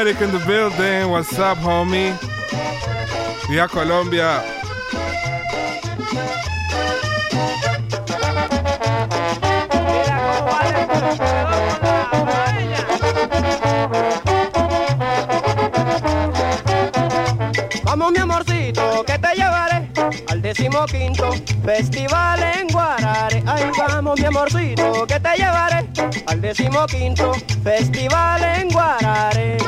Frenetic in the building. What's up, homie? Via Colombia. Vamos mi amorcito, que te llevaré al decimoquinto festival en Guarare. Ay, vamos mi amorcito, que te llevaré al decimoquinto festival en Guarare.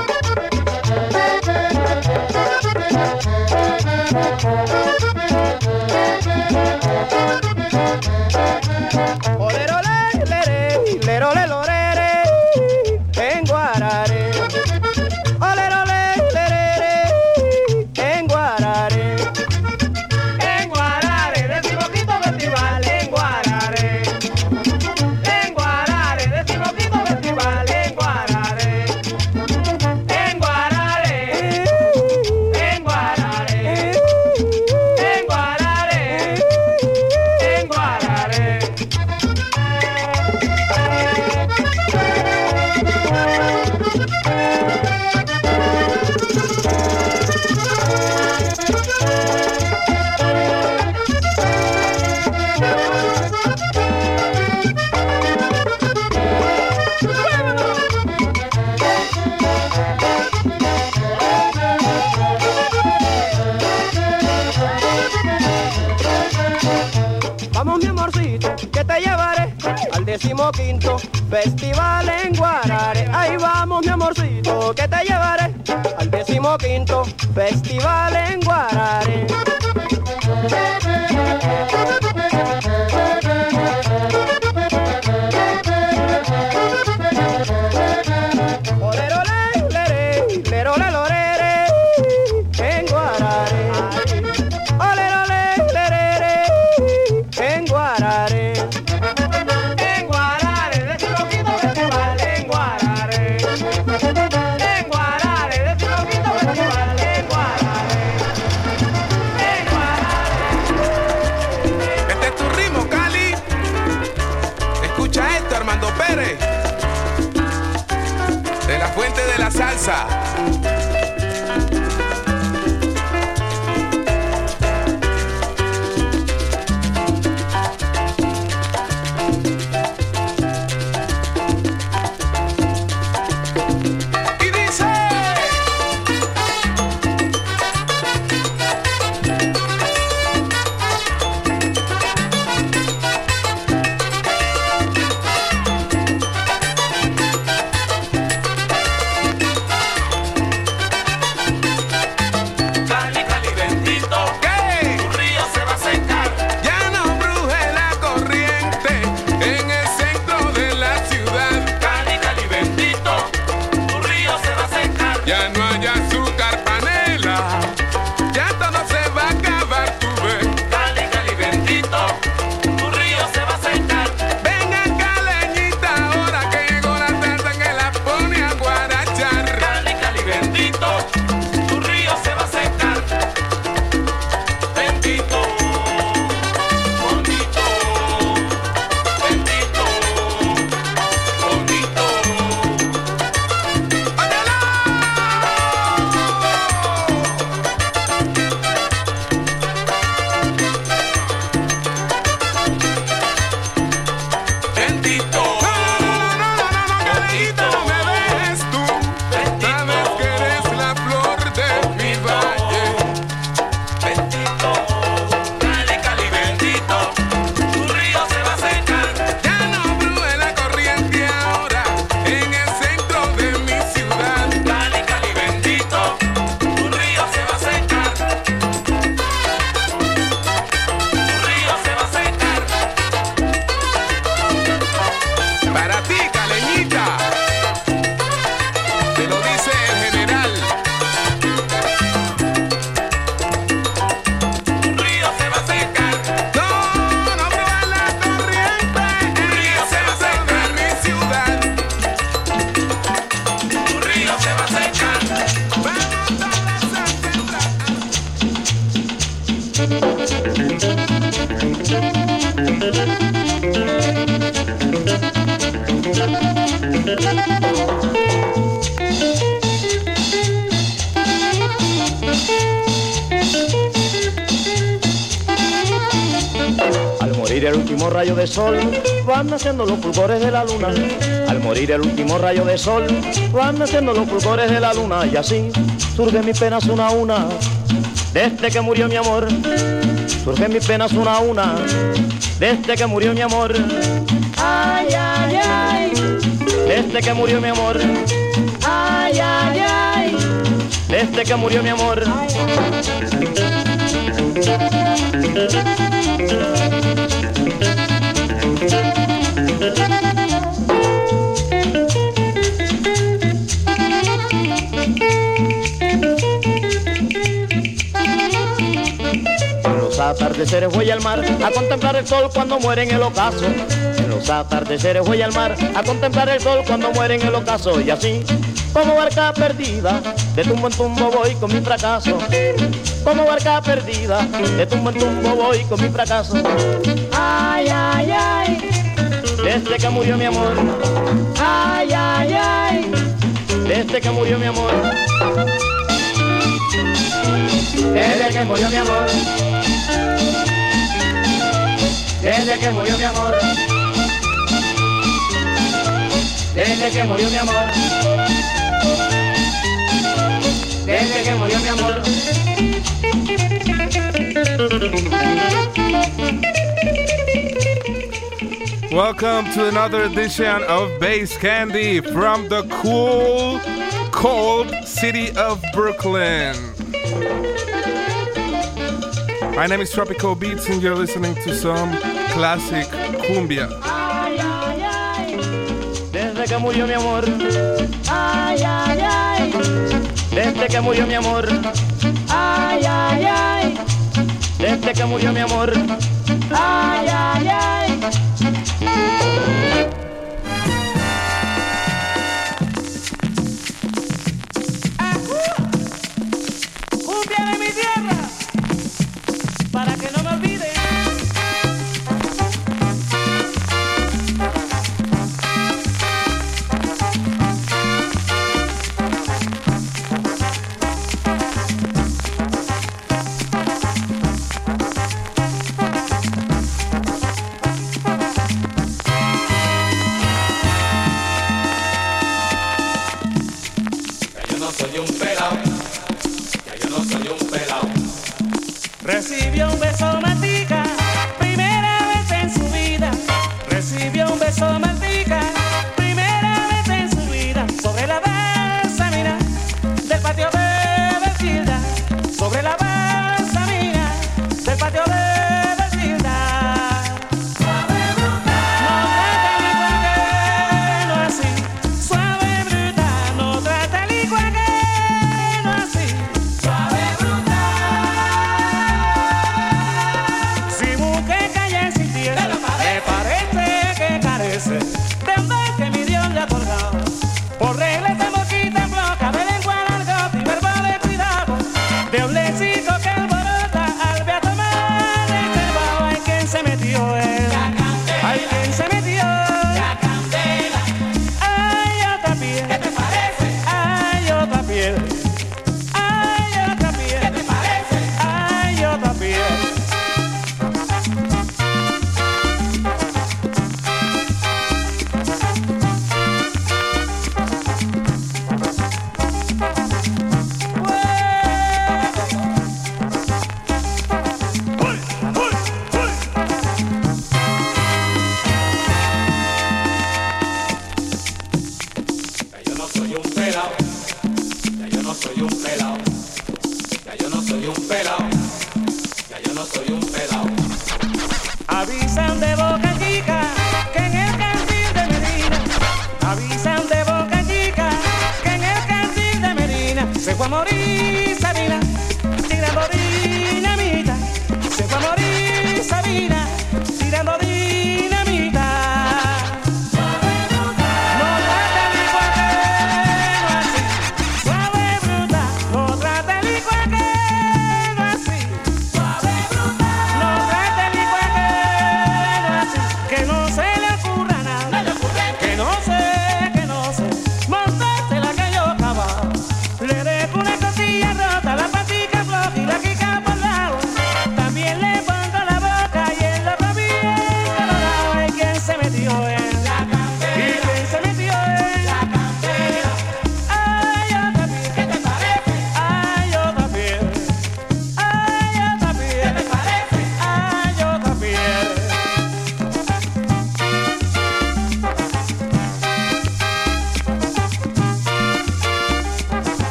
Los fulgores de la luna. Y así surgen mis penas una a una. Desde que murió mi amor, surgen mis penas una a una. Desde que murió mi amor. Ay, ay, ay. Desde que murió mi amor. Ay, ay, ay. Desde que murió mi amor. En los atardeceres voy al mar a contemplar el sol cuando muere en el ocaso. En los atardeceres voy al mar a contemplar el sol cuando muere en el ocaso. Y así, como barca perdida, de tumbo en tumbo voy con mi fracaso. Como barca perdida, de tumbo en tumbo voy con mi fracaso. Ay, ay, ay, desde que murió mi amor. Ay, ay, ay, desde que murió mi amor. Desde que murió mi amor. desde que murió mi amor, desde que murió mi amor, desde que murió mi amor. Welcome to another edition of Bass Candy from the cool, cold city of Brooklyn. My name is Tropico Beats, and you're listening to some classic cumbia. Ay, ay, ay. Desde que murió mi amor. Ay, ay, ay. Desde que murió mi amor. Ay, ay, ay. Desde que murió mi amor.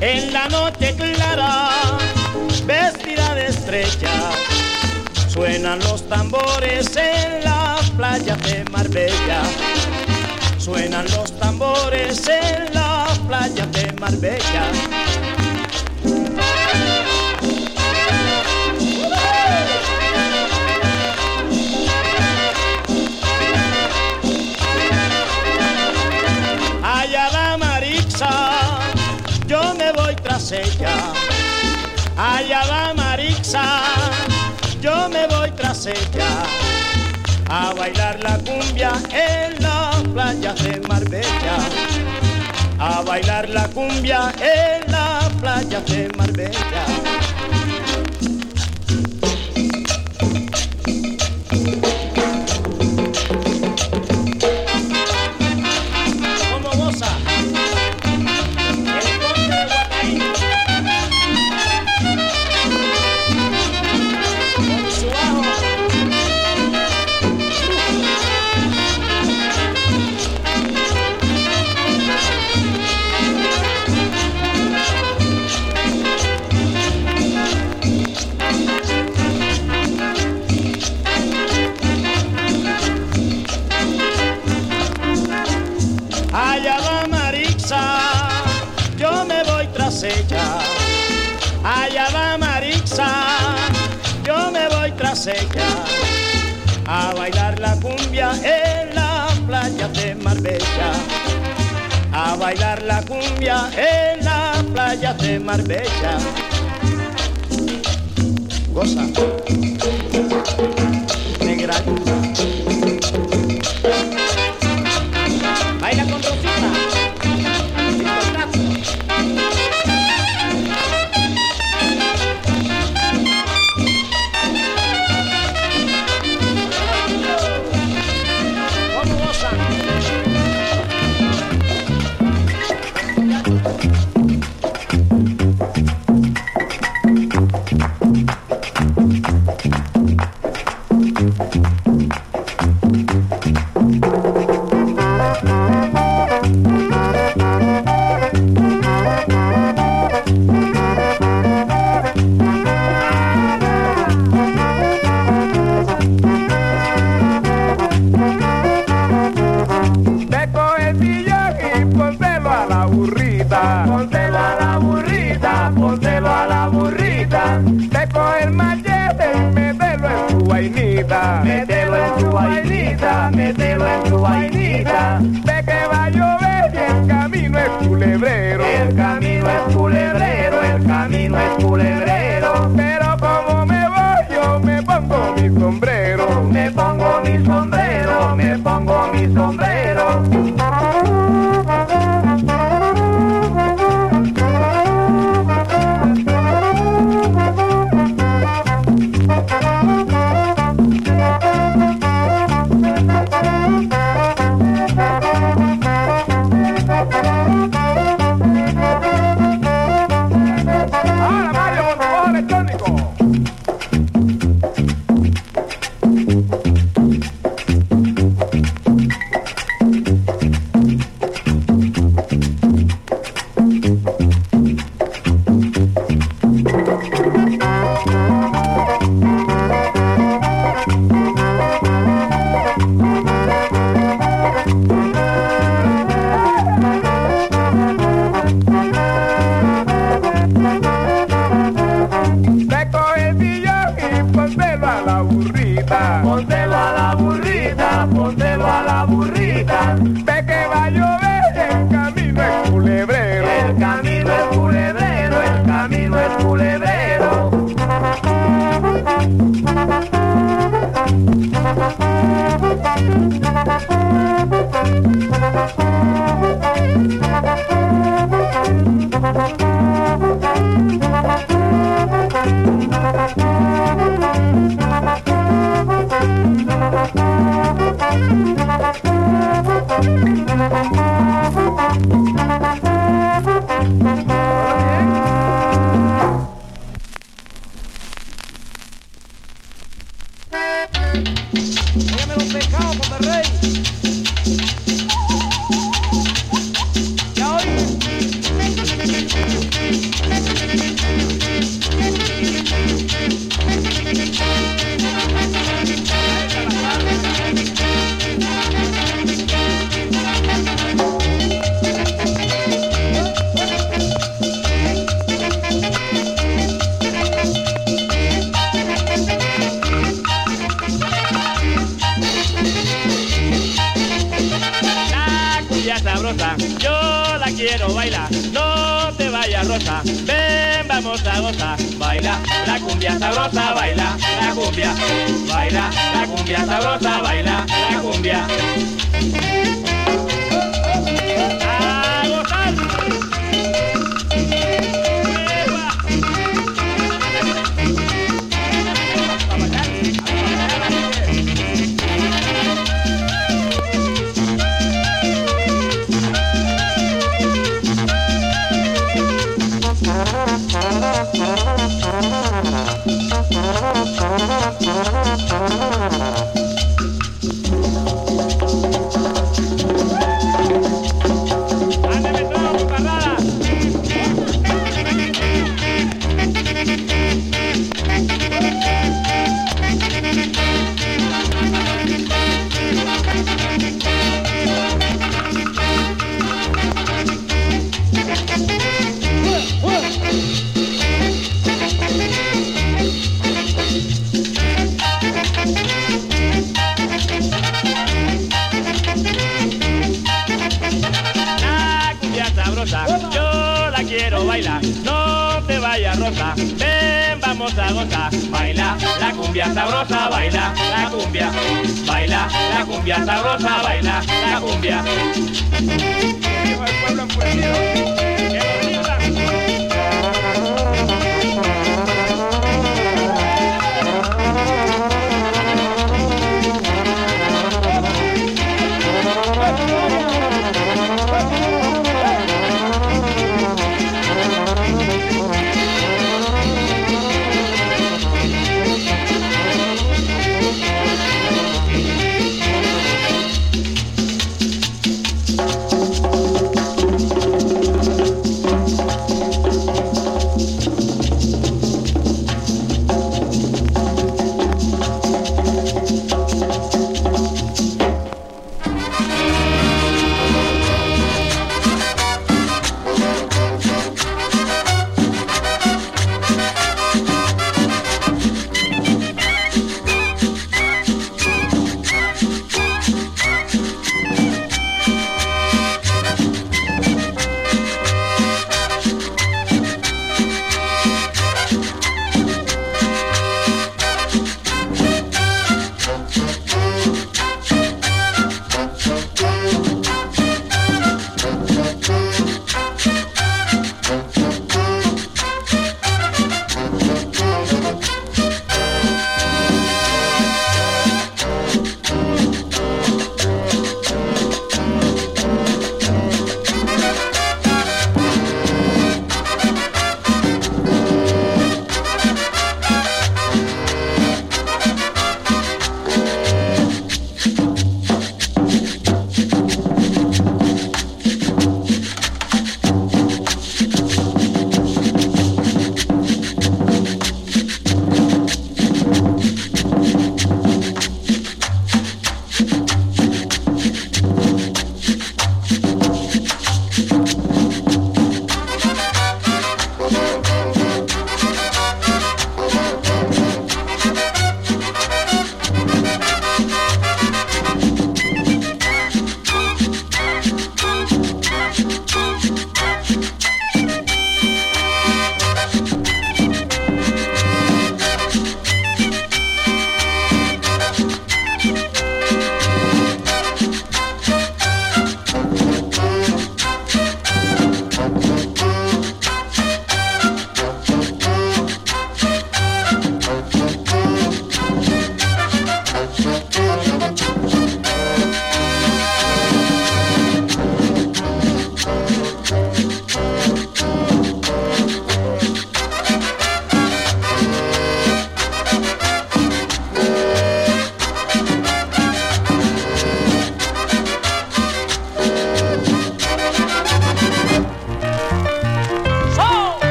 en la noche clara, vestida de estrella. Suenan los tambores en la playa de Marbella. Suenan los tambores en la playa de Marbella a bailar la cumbia en las playas de Marbella. A bailar la cumbia en las playas de Marbella. bailar la cumbia en la playa de Marbella. Goza. Negra.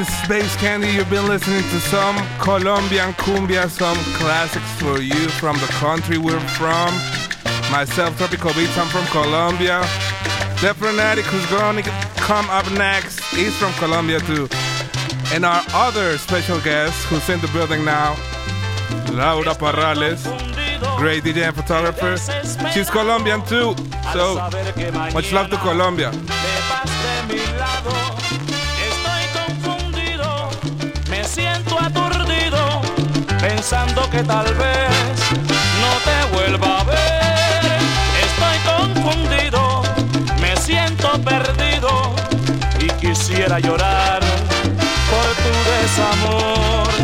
This is Bass Candy. You've been listening to some Colombian cumbia, some classics for you from the country we're from. Myself, Tropico Beats, I'm from Colombia. The Phronetic, who's going to come up next, he's from Colombia too. And our other special guest, who's in the building now, Laura Parrales, great DJ and photographer. She's Colombian too, so much love to Colombia. Que tal vez no te vuelva a ver. Estoy confundido, me siento perdido y quisiera llorar por tu desamor.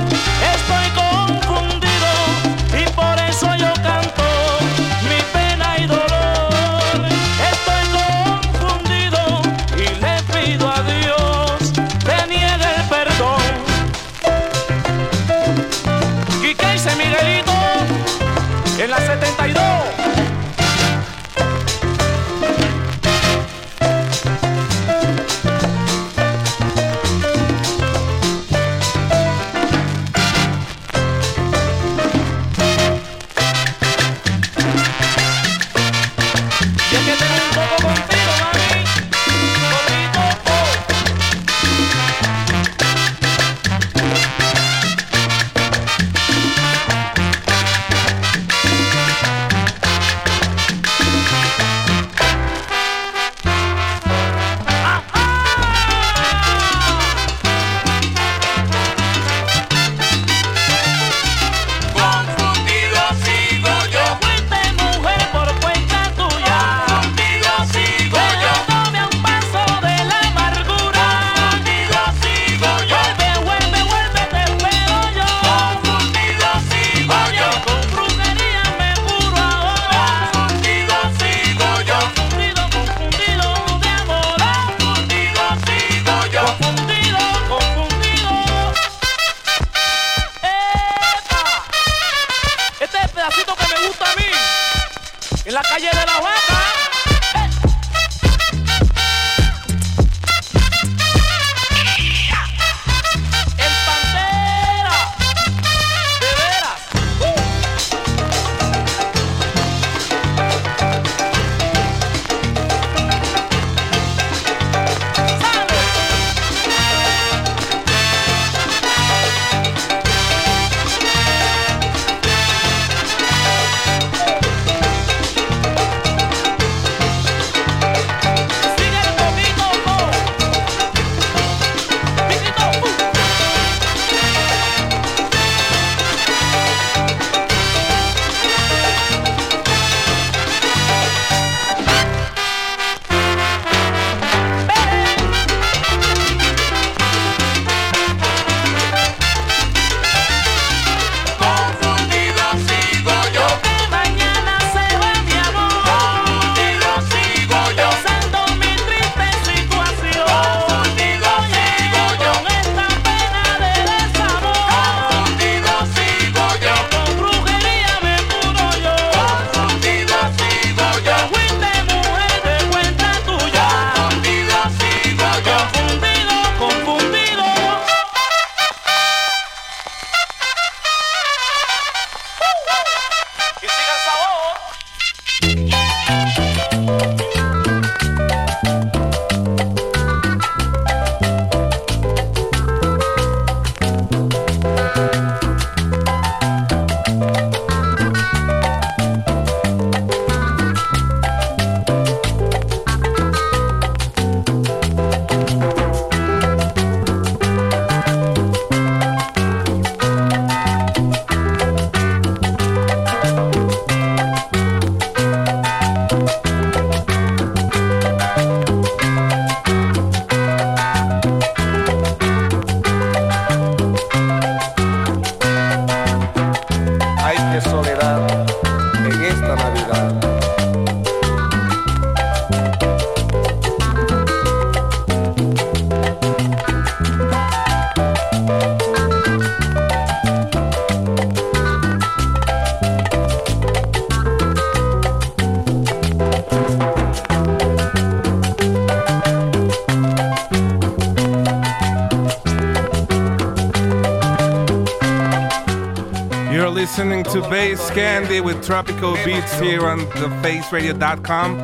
Listening to Bass Candy with Tropico Beats here on thefaceradio.com.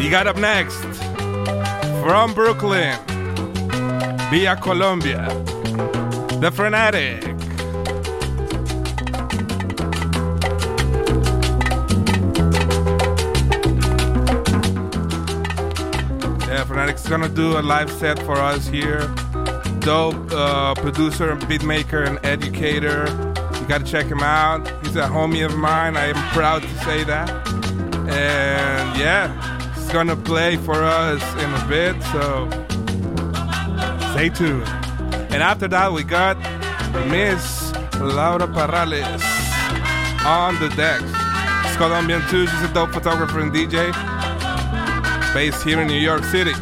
You got up next from Brooklyn, via Colombia, the Phronetic. Yeah, Phronetic's gonna do a live set for us here. Dope uh, producer, beat maker, and educator. You gotta check him out. He's a homie of mine. I am proud to say that. And yeah, he's gonna play for us in a bit, so stay tuned. And after that, we got Miss Laura Parrales on the decks. She's Colombian too. She's a dope photographer and DJ based here in New York City.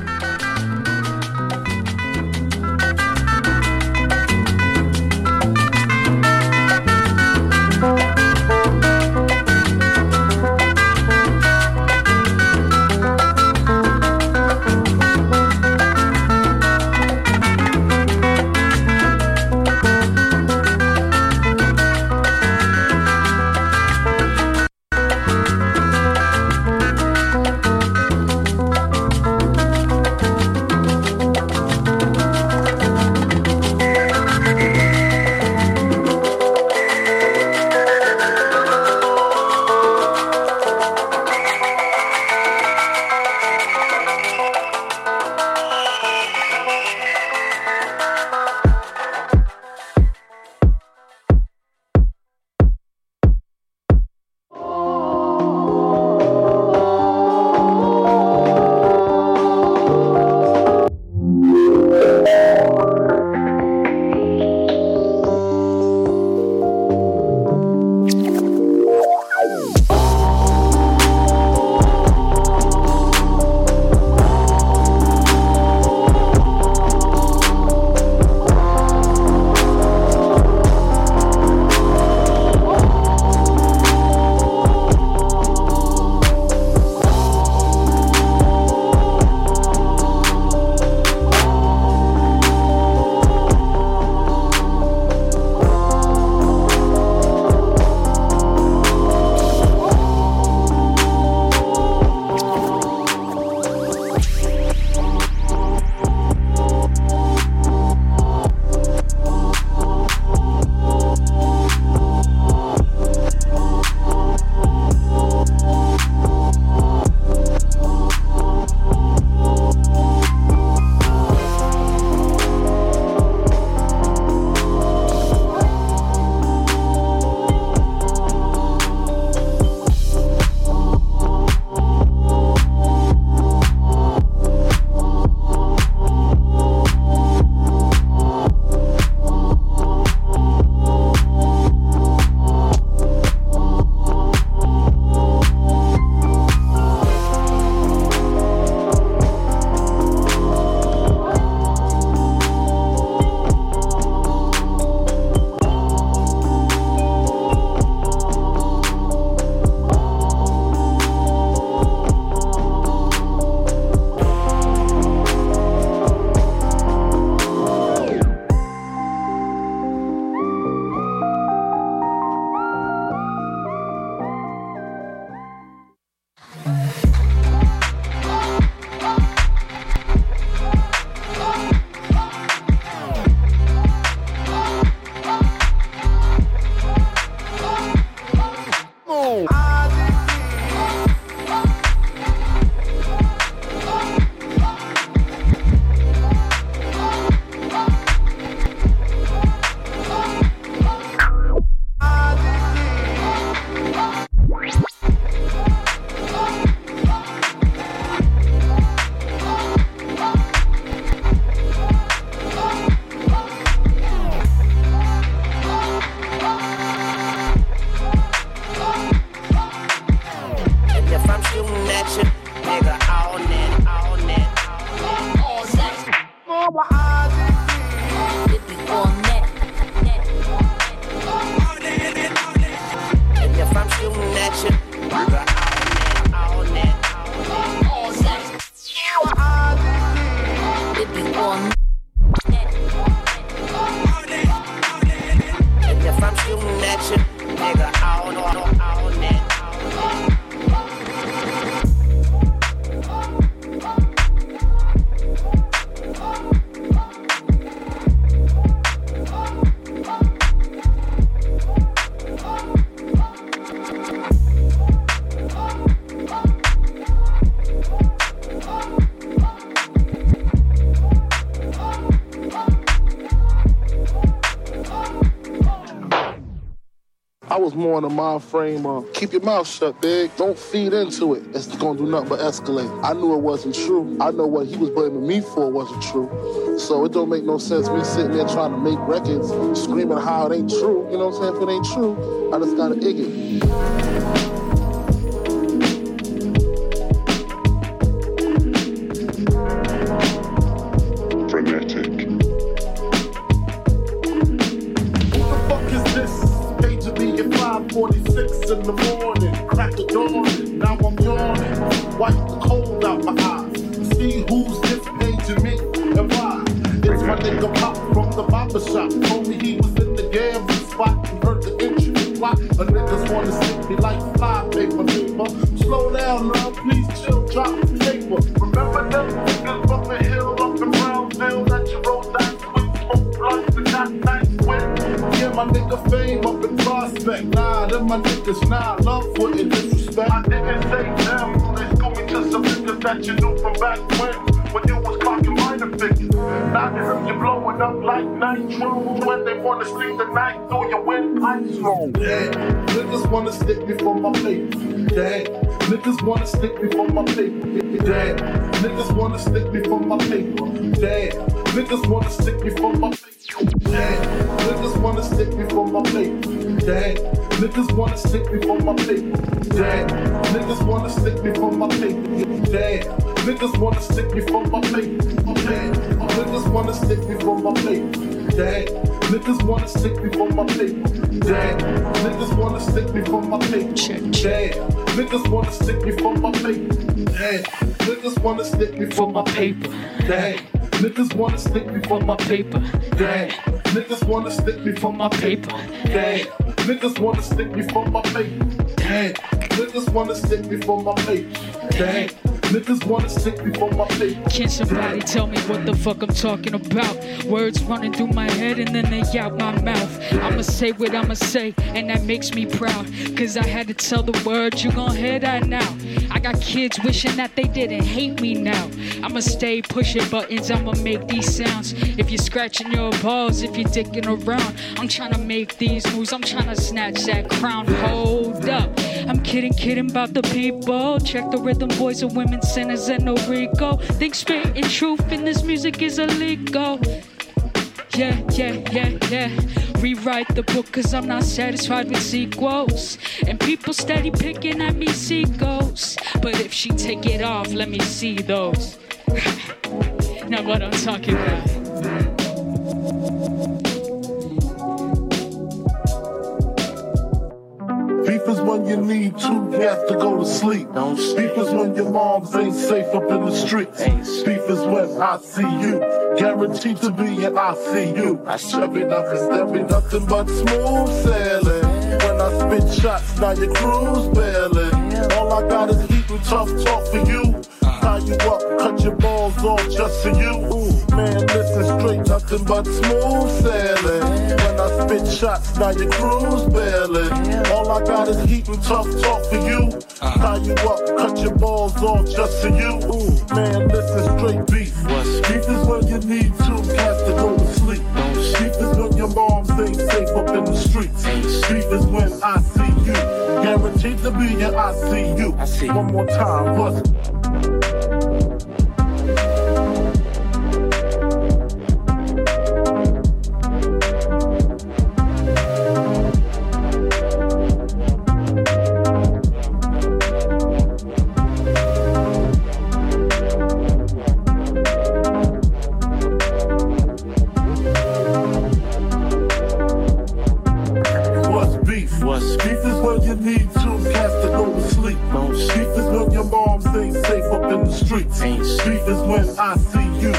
Was more in the mind frame of keep your mouth shut, big. Don't feed into it. It's gonna do nothing but escalate. I knew it wasn't true. I know what he was blaming me for wasn't true. So it don't make no sense me sitting there trying to make records, screaming how it ain't true. You know what I'm saying? If it ain't true, I just gotta ig it. Wanna stick me for my paper. Yeah, niggas wanna stick me for my paper. Yeah, niggas wanna stick me for my paper. Yeah, niggas wanna stick me for my paper. Yeah, niggas wanna stick me for my paper. Yeah, niggas wanna stick me for my paper. Yeah, niggas wanna stick me for my paper. Yeah, niggas wanna stick me for my paper. Yeah, niggas wanna stick me for my paper. Yeah, niggas wanna stick me for my paper. Yeah, niggas wanna stick me for my paper. Yeah, niggas wanna stick me for my paper. Yeah, niggas wanna stick me for my paper. Yeah, niggas wanna stick me for my paper. Yeah, niggas wanna stick me for my paper. Yeah, niggas wanna stick me for my paper. Yeah. Niggas wanna stick me my paper. Can somebody tell me what the fuck I'm talking about? Words running through my head and then they out my mouth. I'ma say what I'ma say, and that makes me proud. Cause I had to tell the world you gon' hear that now. I got kids wishing that they didn't hate me now. I'ma stay pushing buttons, I'ma make these sounds. If you're scratching your balls, if you're dicking around, I'm trying to make these moves, I'm trying to snatch that crown. Hold up. I'm kidding, kidding about the people. Check the rhythm, boys and women, sinners and no Rico. Think spitting truth in this music is illegal. Yeah, yeah, yeah, yeah. Rewrite the book cause I'm not satisfied with sequels. And people steady picking at me seagulls. But if she take it off, let me see those. now what I'm talking about. Beef is when you need two cats to go to sleep. Beef is when your moms ain't safe up in the streets. Beef is when I see you. Guaranteed to be an ICU. Every nothing, there be nothing but smooth sailing. When I spit shots, now your crew's bailing. All I got is heat and tough talk for you. Tie you up, cut your balls off just for you. Man, listen straight, nothing but smooth sailing. When I spit shots, now your crew's bailing. All I got is heat and tough talk for you. Tie you up, cut your balls off just for you. Man, listen straight beef. Beef is when you need two cats to go to sleep. Beef is when your moms ain't safe up in the streets. Beef is when I see you. Guaranteed to be an ICU. One more time, What's in the streets. Beef is when I see you.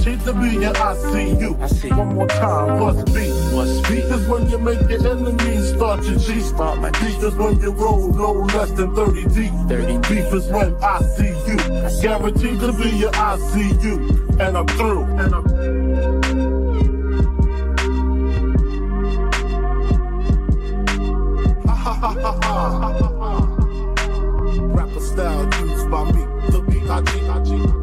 Cheat to be an ICU. One more time, what's beef? What's beef is when you make your enemies start your G spot. Beef is when you roll no less than 30 deep. 30 beef is when I see you. Guaranteed to be an ICU. And I'm through. And I'm Rapper style used by me. The B-I-G-I-G.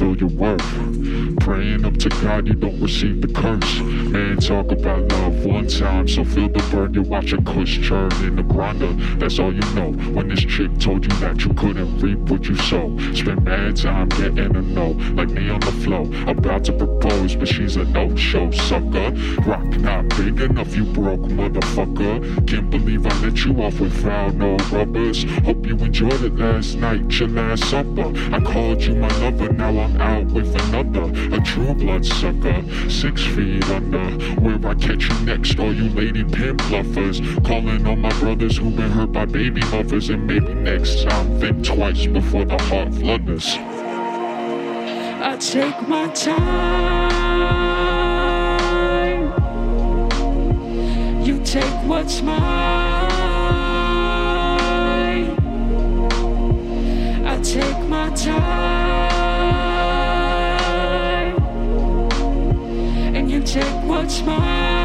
Feel your worth. Praying up to God you don't time, so feel the burn. You watch a kush churn in the grinder. That's all you know. When this chick told you that you couldn't reap what you sow. Spend mad time getting a no, like me on the flow. About to propose, but she's a no-show sucker. Rock not big enough, you broke motherfucker. Can't believe I let you off without no rubbers. Hope you enjoyed it last night, your last supper. I called you my lover, now I'm out with another. A true blood sucker, six feet under. Where I catch you next, all you lady pimp bluffers. Calling on my brothers who been hurt by baby mothers. And maybe next time, think twice before the heart flutters. I take my time. You take what's mine. I take my time. And you take what's mine.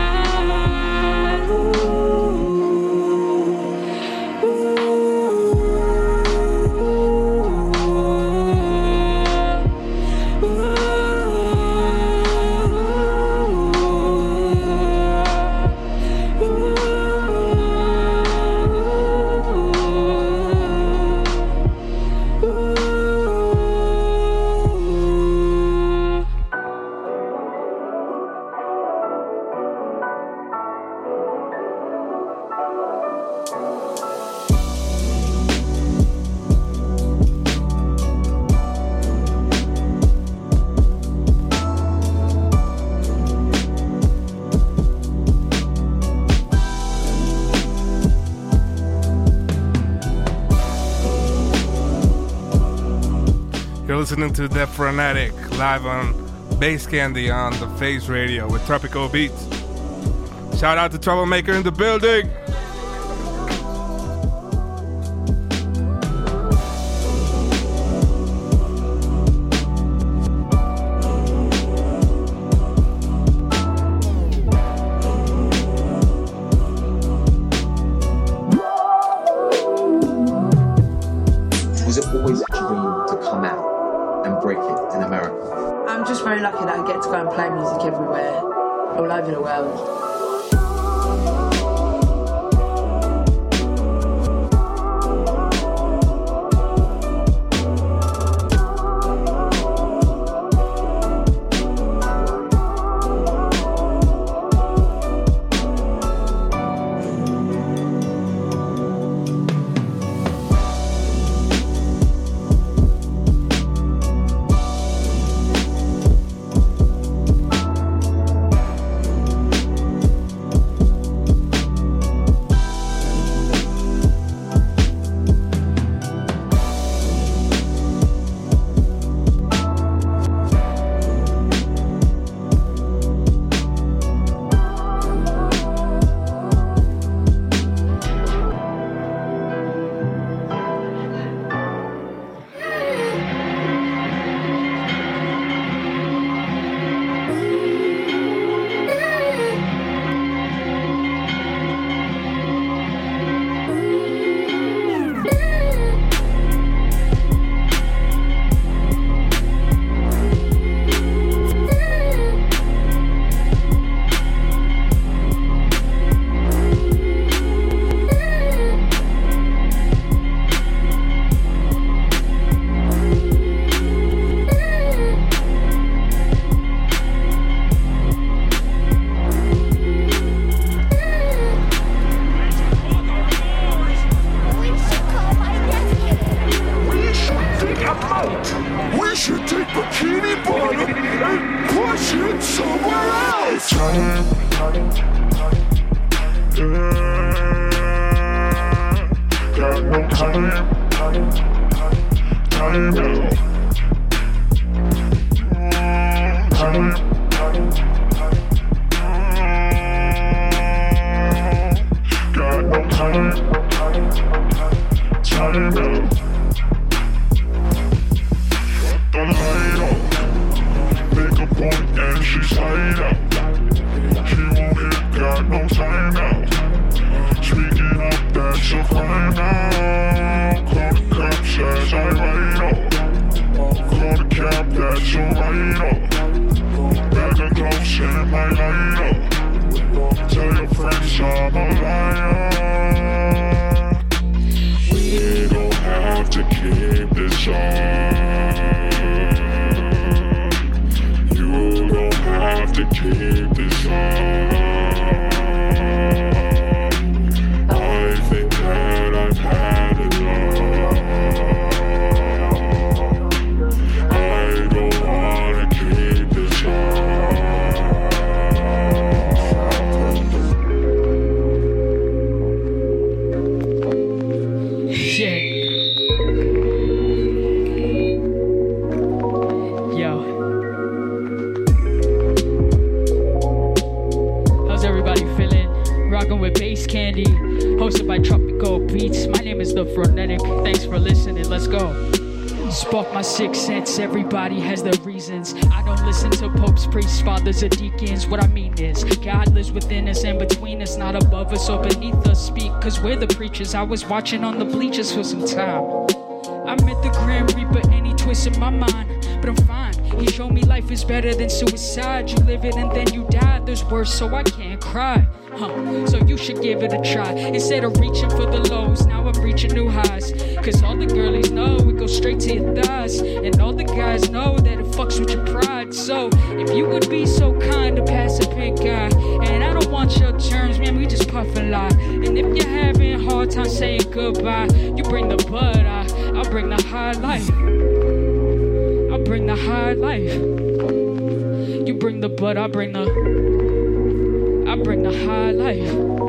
Listening to The Phronetic live on Bass Candy on the Face Radio with Tropico Beats. Shout out to Troublemaker in the building. I was watching on the bleachers for some time. I met the Grand Reaper and he twisted my mind, but I'm fine. He showed me life is better than suicide. You live it and then you die. There's worse, so I can't cry. Huh. So you should give it a try. Instead of reaching for the lows, now I'm reaching new highs. Cause all the girlies know it goes straight to your thighs. And all the guys know that it fucks with your pride. So if you would be so kind to pass a pink eye. Want your terms, man, we just puff and lie. And if you're having a hard time saying goodbye, you bring the bud, I, I'll bring the high life. I'll bring the high life. You bring the bud, I bring the. I bring the high life.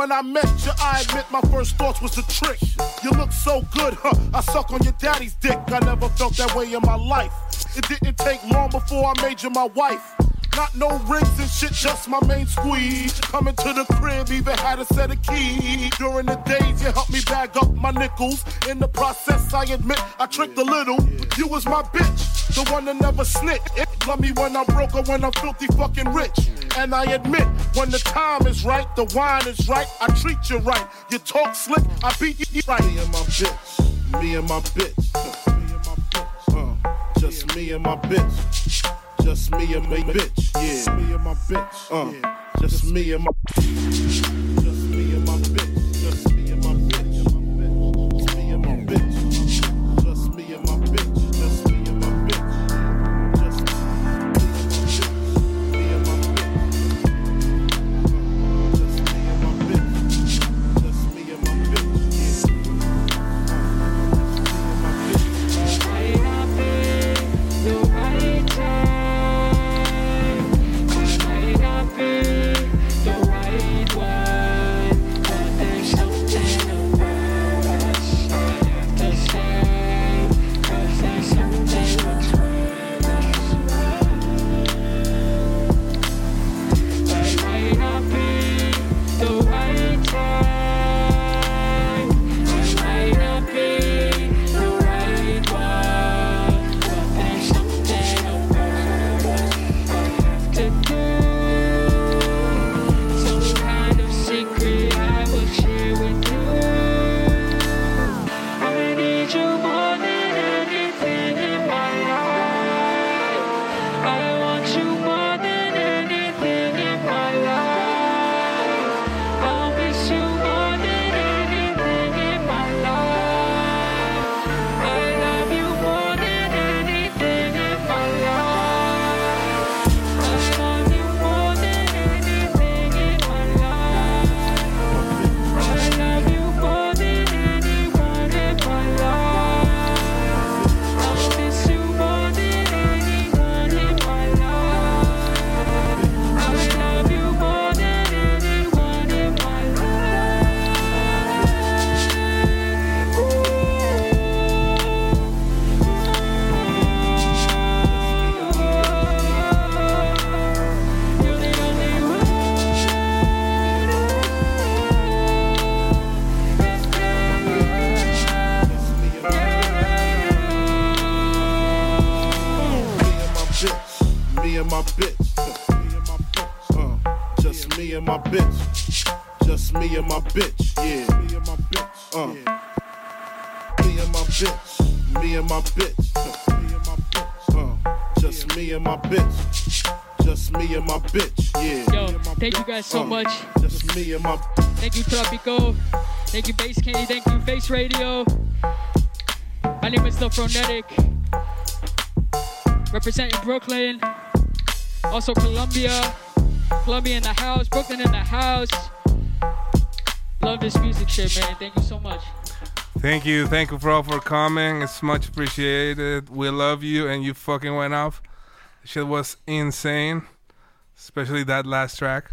When I met you, I admit my first thoughts was a trick. You look so good, huh? I suck on your daddy's dick. I never felt that way in my life. It didn't take long before I made you my wife. Not no rings and shit, just my main squeeze. Coming to the crib, even had a set of keys. During the days, you helped me bag up my nickels. In the process, I admit I tricked a little. You was my bitch, the one that never snitch. Love me when I'm broke or when I'm filthy fucking rich. And I admit, when the time is right, the wine is right, I treat you right. You talk slick, I beat you right. Me and my bitch, me and my bitch. Uh, just me and my bitch. Just me and my bitch, yeah. Me and my bitch, uh. Just me and my. Radio. My name is The Phronetic. Representing Brooklyn. Also Colombia. Colombia in the house. Brooklyn in the house. Love this music shit, man. Thank you so much. Thank you, thank you for all for coming. It's much appreciated. We love you, and you fucking went off. Shit was insane, especially that last track.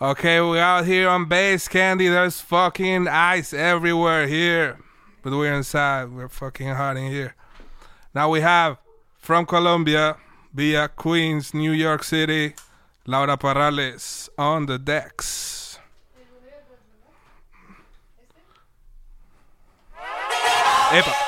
Okay, we're out here on Bass Candy. There's fucking ice everywhere here, but we're inside. We're fucking hot in here. Now we have from Colombia via Queens, New York City, Laura Parrales on the decks. Epa.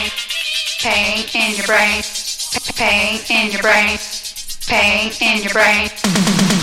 brain, pain in your brain, pain in your brain, pain in your brain.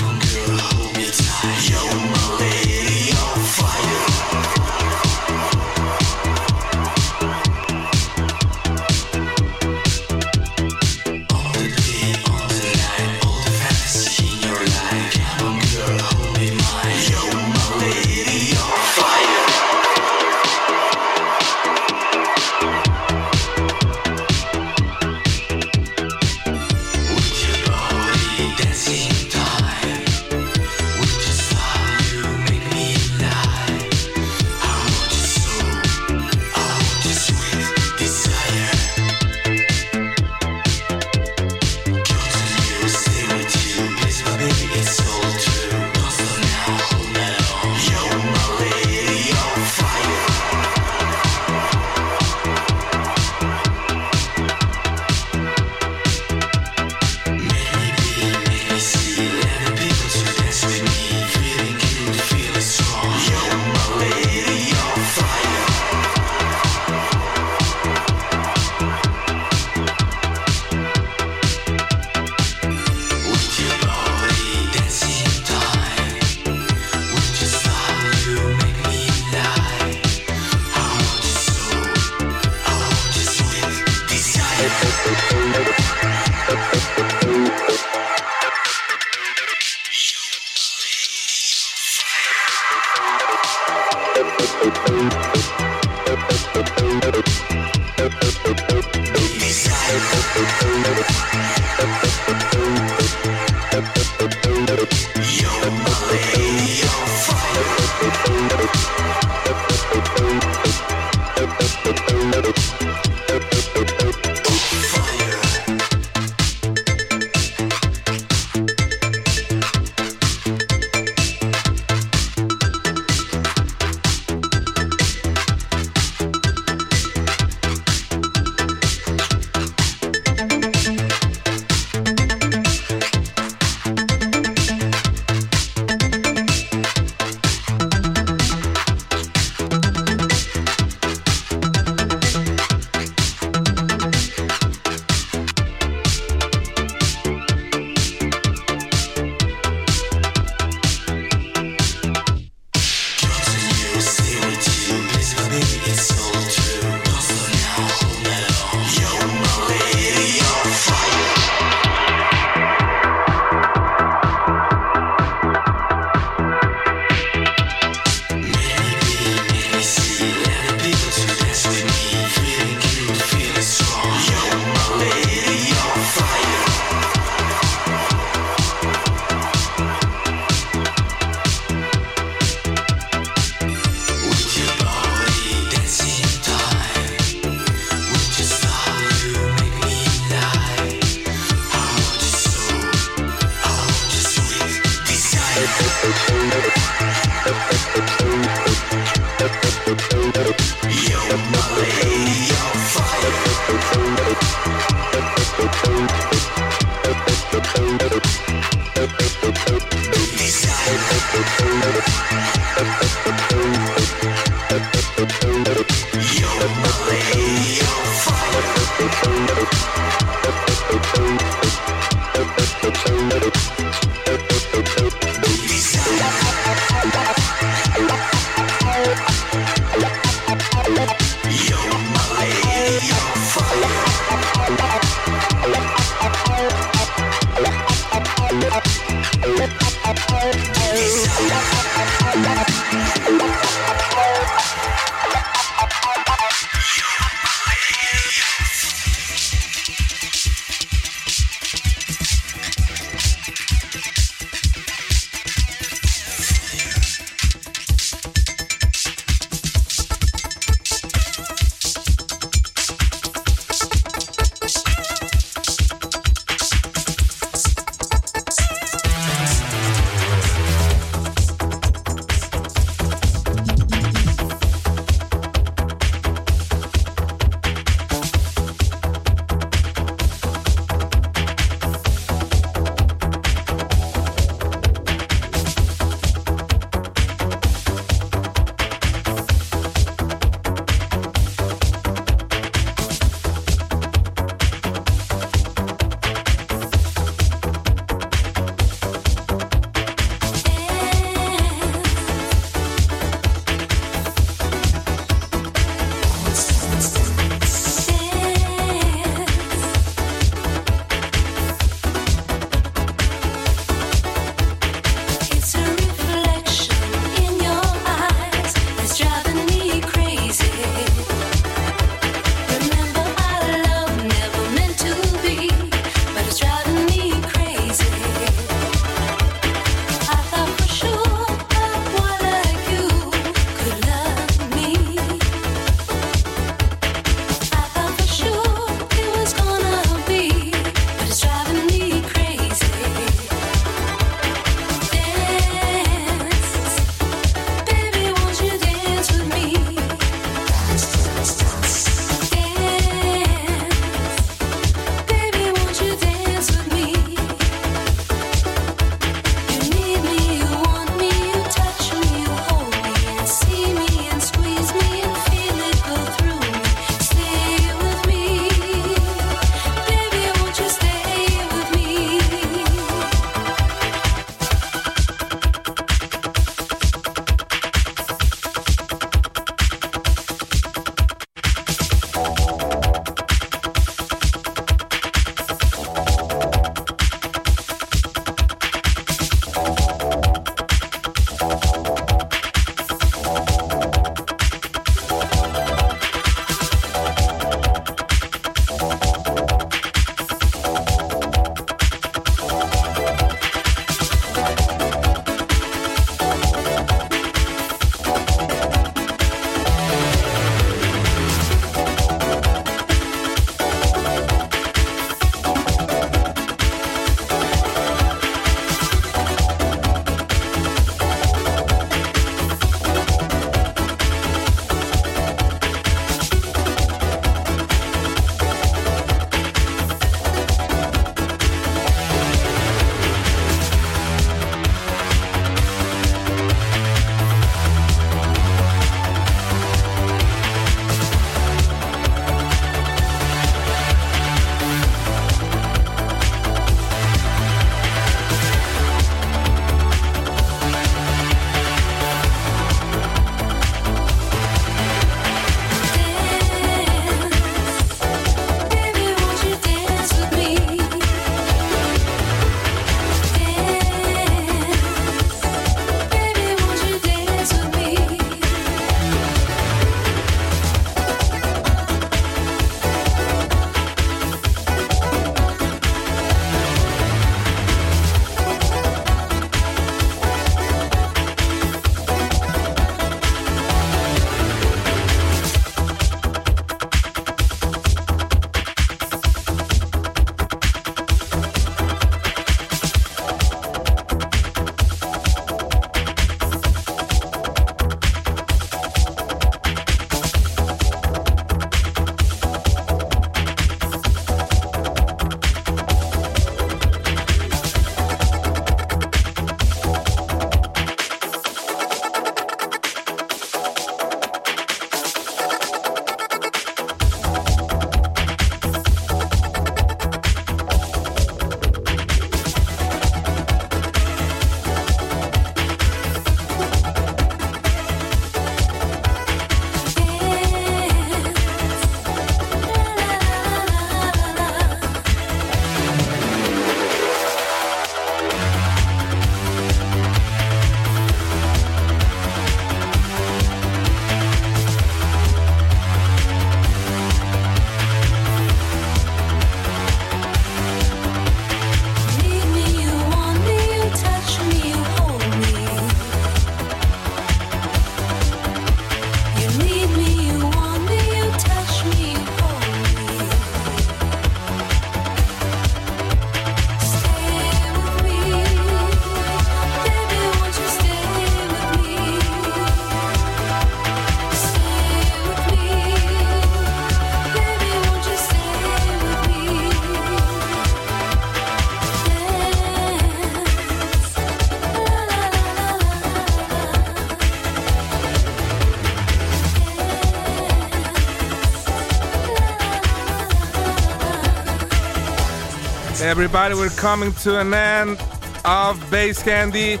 Everybody, we're coming to an end of Bass Candy.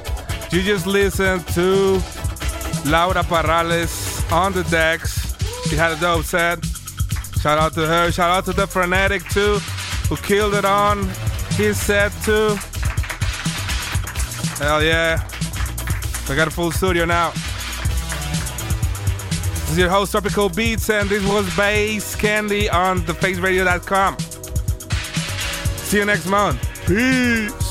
You just listened to Laura Parrales on the decks. She had a dope set. Shout out to her. Shout out to the Phronetic too, who killed it on his set too. Hell yeah. We got a full studio now. This is your host, Tropico Beats, and this was Bass Candy on thefaceradio.com. See you next month. Peace.